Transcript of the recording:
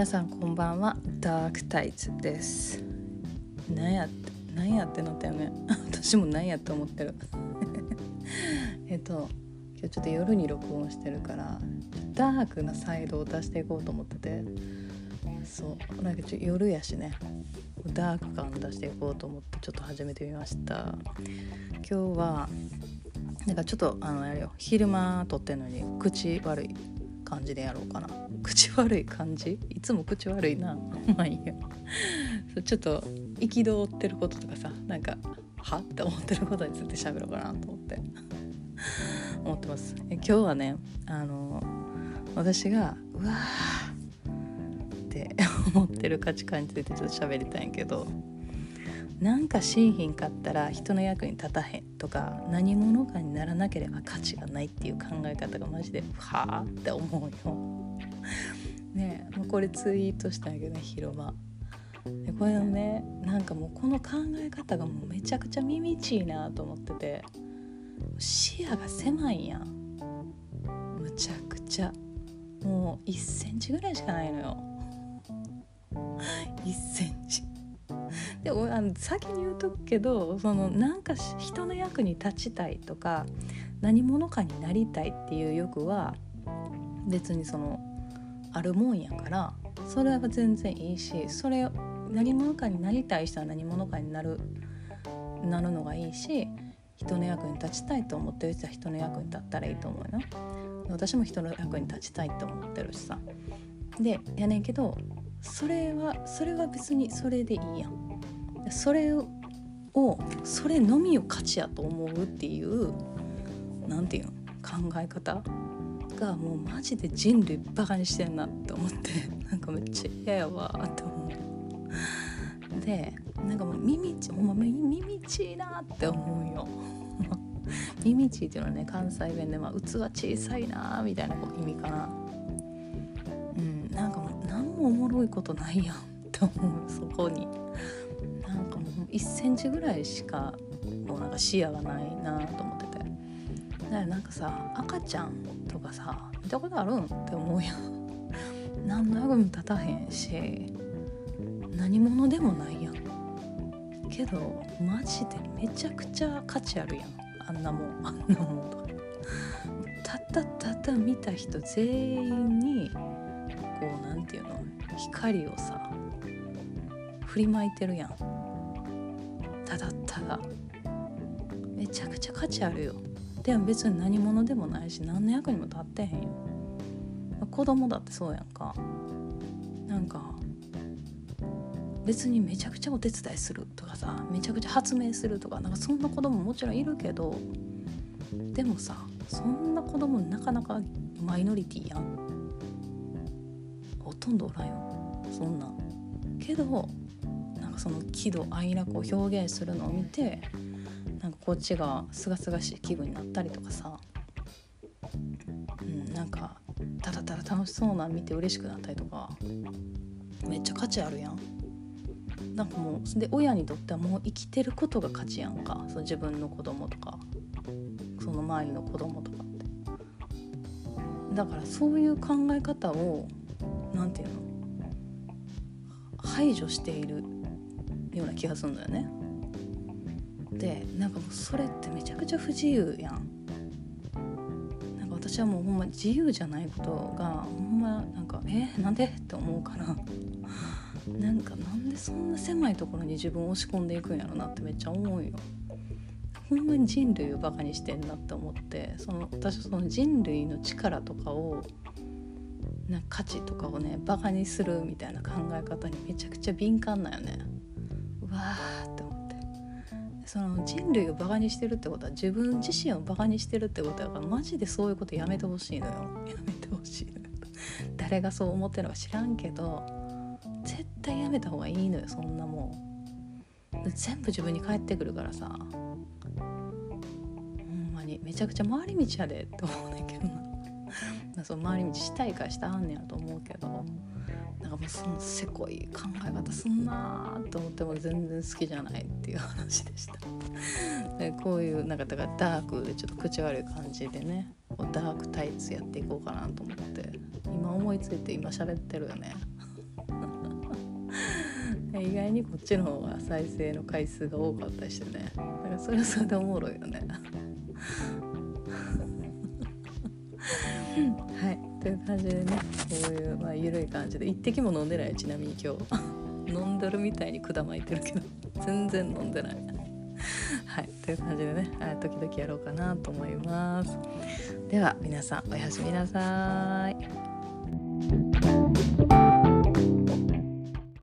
皆さんこんばんは。ダークタイツです。なんやってなんやってなったよね。私もなんやって思ってる。えっと今日ちょっと夜に録音してるからダークなサイドを出していこうと思ってて。そうなんかちょ夜やしね。ダーク感出していこうと思ってちょっと始めてみました。今日はなんかちょっとあのあれよ。昼間撮ってんのに口悪い。感じでやろうかな。口悪い感じ？いつも口悪いな。まあいいや。ちょっと憤ってることとかさなんかは？って思ってることについて喋ろうかなと思って。思ってます。え今日はねあの私がうわーって思ってる価値観についてちょっと喋りたいんやけど。なんかしんひんかったら人の役に立たへんとか何者かにならなければ価値がないっていう考え方がマジではあって思うよ。ねもうこれツイートしたんやけどね広場。でこれのねなんかもうこの考え方がもうめちゃくちゃ耳ちいなと思ってて。視野が狭いやん。むちゃくちゃ。もう1センチぐらいしかないのよ。1センチ。でもあの先に言うとくけどそのなんか人の役に立ちたいとか何者かになりたいっていう欲は別にそのあるもんやからそれは全然いいしそれ何者かになりたい人は何者かになるなるのがいいし人の役に立ちたいと思ってる人は人の役に立ったらいいと思うよ私も人の役に立ちたいと思ってるしさ。でやねんけどそれはそれは別にそれでいいやん。それをそれのみを価値やと思うっていう何て言うの考え方？がもうマジで人類バカにしてんなって思って なんかめっちゃ嫌やわって思う。でなんかもう耳ちほんま耳ちいなって思うよ。耳ちいっていうのはね関西弁で、まあ、器小さいなみたいな意味かな。うんなんかもう何もおもろいことないやんって思うそこに。1センチぐらいしかもうなんか視野がないなと思ってて。だからなんかさ赤ちゃんとかさ見たことあるんって思うやん。何の役にも立たへんし何者でもないやん。けどマジでめちゃくちゃ価値あるやん。あんなもん あんなもんとか。たったたった見た人全員にこうなんていうの光をさ振りまいてるやん。ただただ。めちゃくちゃ価値あるよ。でも別に何者でもないし何の役にも立ってへんよ。子供だってそうやんか。なんか別にめちゃくちゃお手伝いするとかさめちゃくちゃ発明するとかなんかそんな子供もちろんいるけどでもさそんな子供なかなかマイノリティやん。ほとんどおらんよ。そんなけどその喜怒哀楽を表現するのを見てなんかこっちがすがすがしい気分になったりとかさ、うん、なんかただただ楽しそうな見て嬉しくなったりとか。めっちゃ価値あるやん。なんかもうで親にとってはもう生きてることが価値やんか。その自分の子供とか。その周りの子供とかって。だからそういう考え方を何て言うの？排除しているような気がするんだよね。でなんかもうそれってめちゃくちゃ不自由やん。なんか私はもうほんま自由じゃないことがほんまなんかえなんでって思うから なんかなんでそんな狭いところに自分を押し込んでいくんやろなってめっちゃ思うよ。ほんまに人類をバカにしてんなって思ってその私はその人類の力とかをな価値とかをねバカにするみたいな考え方にめちゃくちゃ敏感なよねわーって思って。その人類をバカにしてるってことは自分自身をバカにしてるってことだからマジでそういうことやめてほしいのよ。やめてほしいのよ。誰がそう思ってるのか知らんけど絶対やめた方がいいのよそんなもん。全部自分に返ってくるからさ。ほんまに。めちゃくちゃ回り道やでって思うねんけどな。その回り道したいからしたはんねやと思うけど。なんかもうそのせこい考え方すんなと思っても全然好きじゃないっていう話でした。でこういうなんかだからダークでちょっと口悪い感じでねこうダークタイツやっていこうかなと思って。今思いついて今喋ってるよね。意外にこっちの方が再生の回数が多かったりしてね。だからそれはそれでおもろいよね。はい。という感じでねこういう、まあ、緩い感じで一滴も飲んでないちなみに今日。飲んでるみたいに管巻いてるけど。全然飲んでない。はい。という感じでね時々やろうかなと思います。では皆さんおやすみなさい。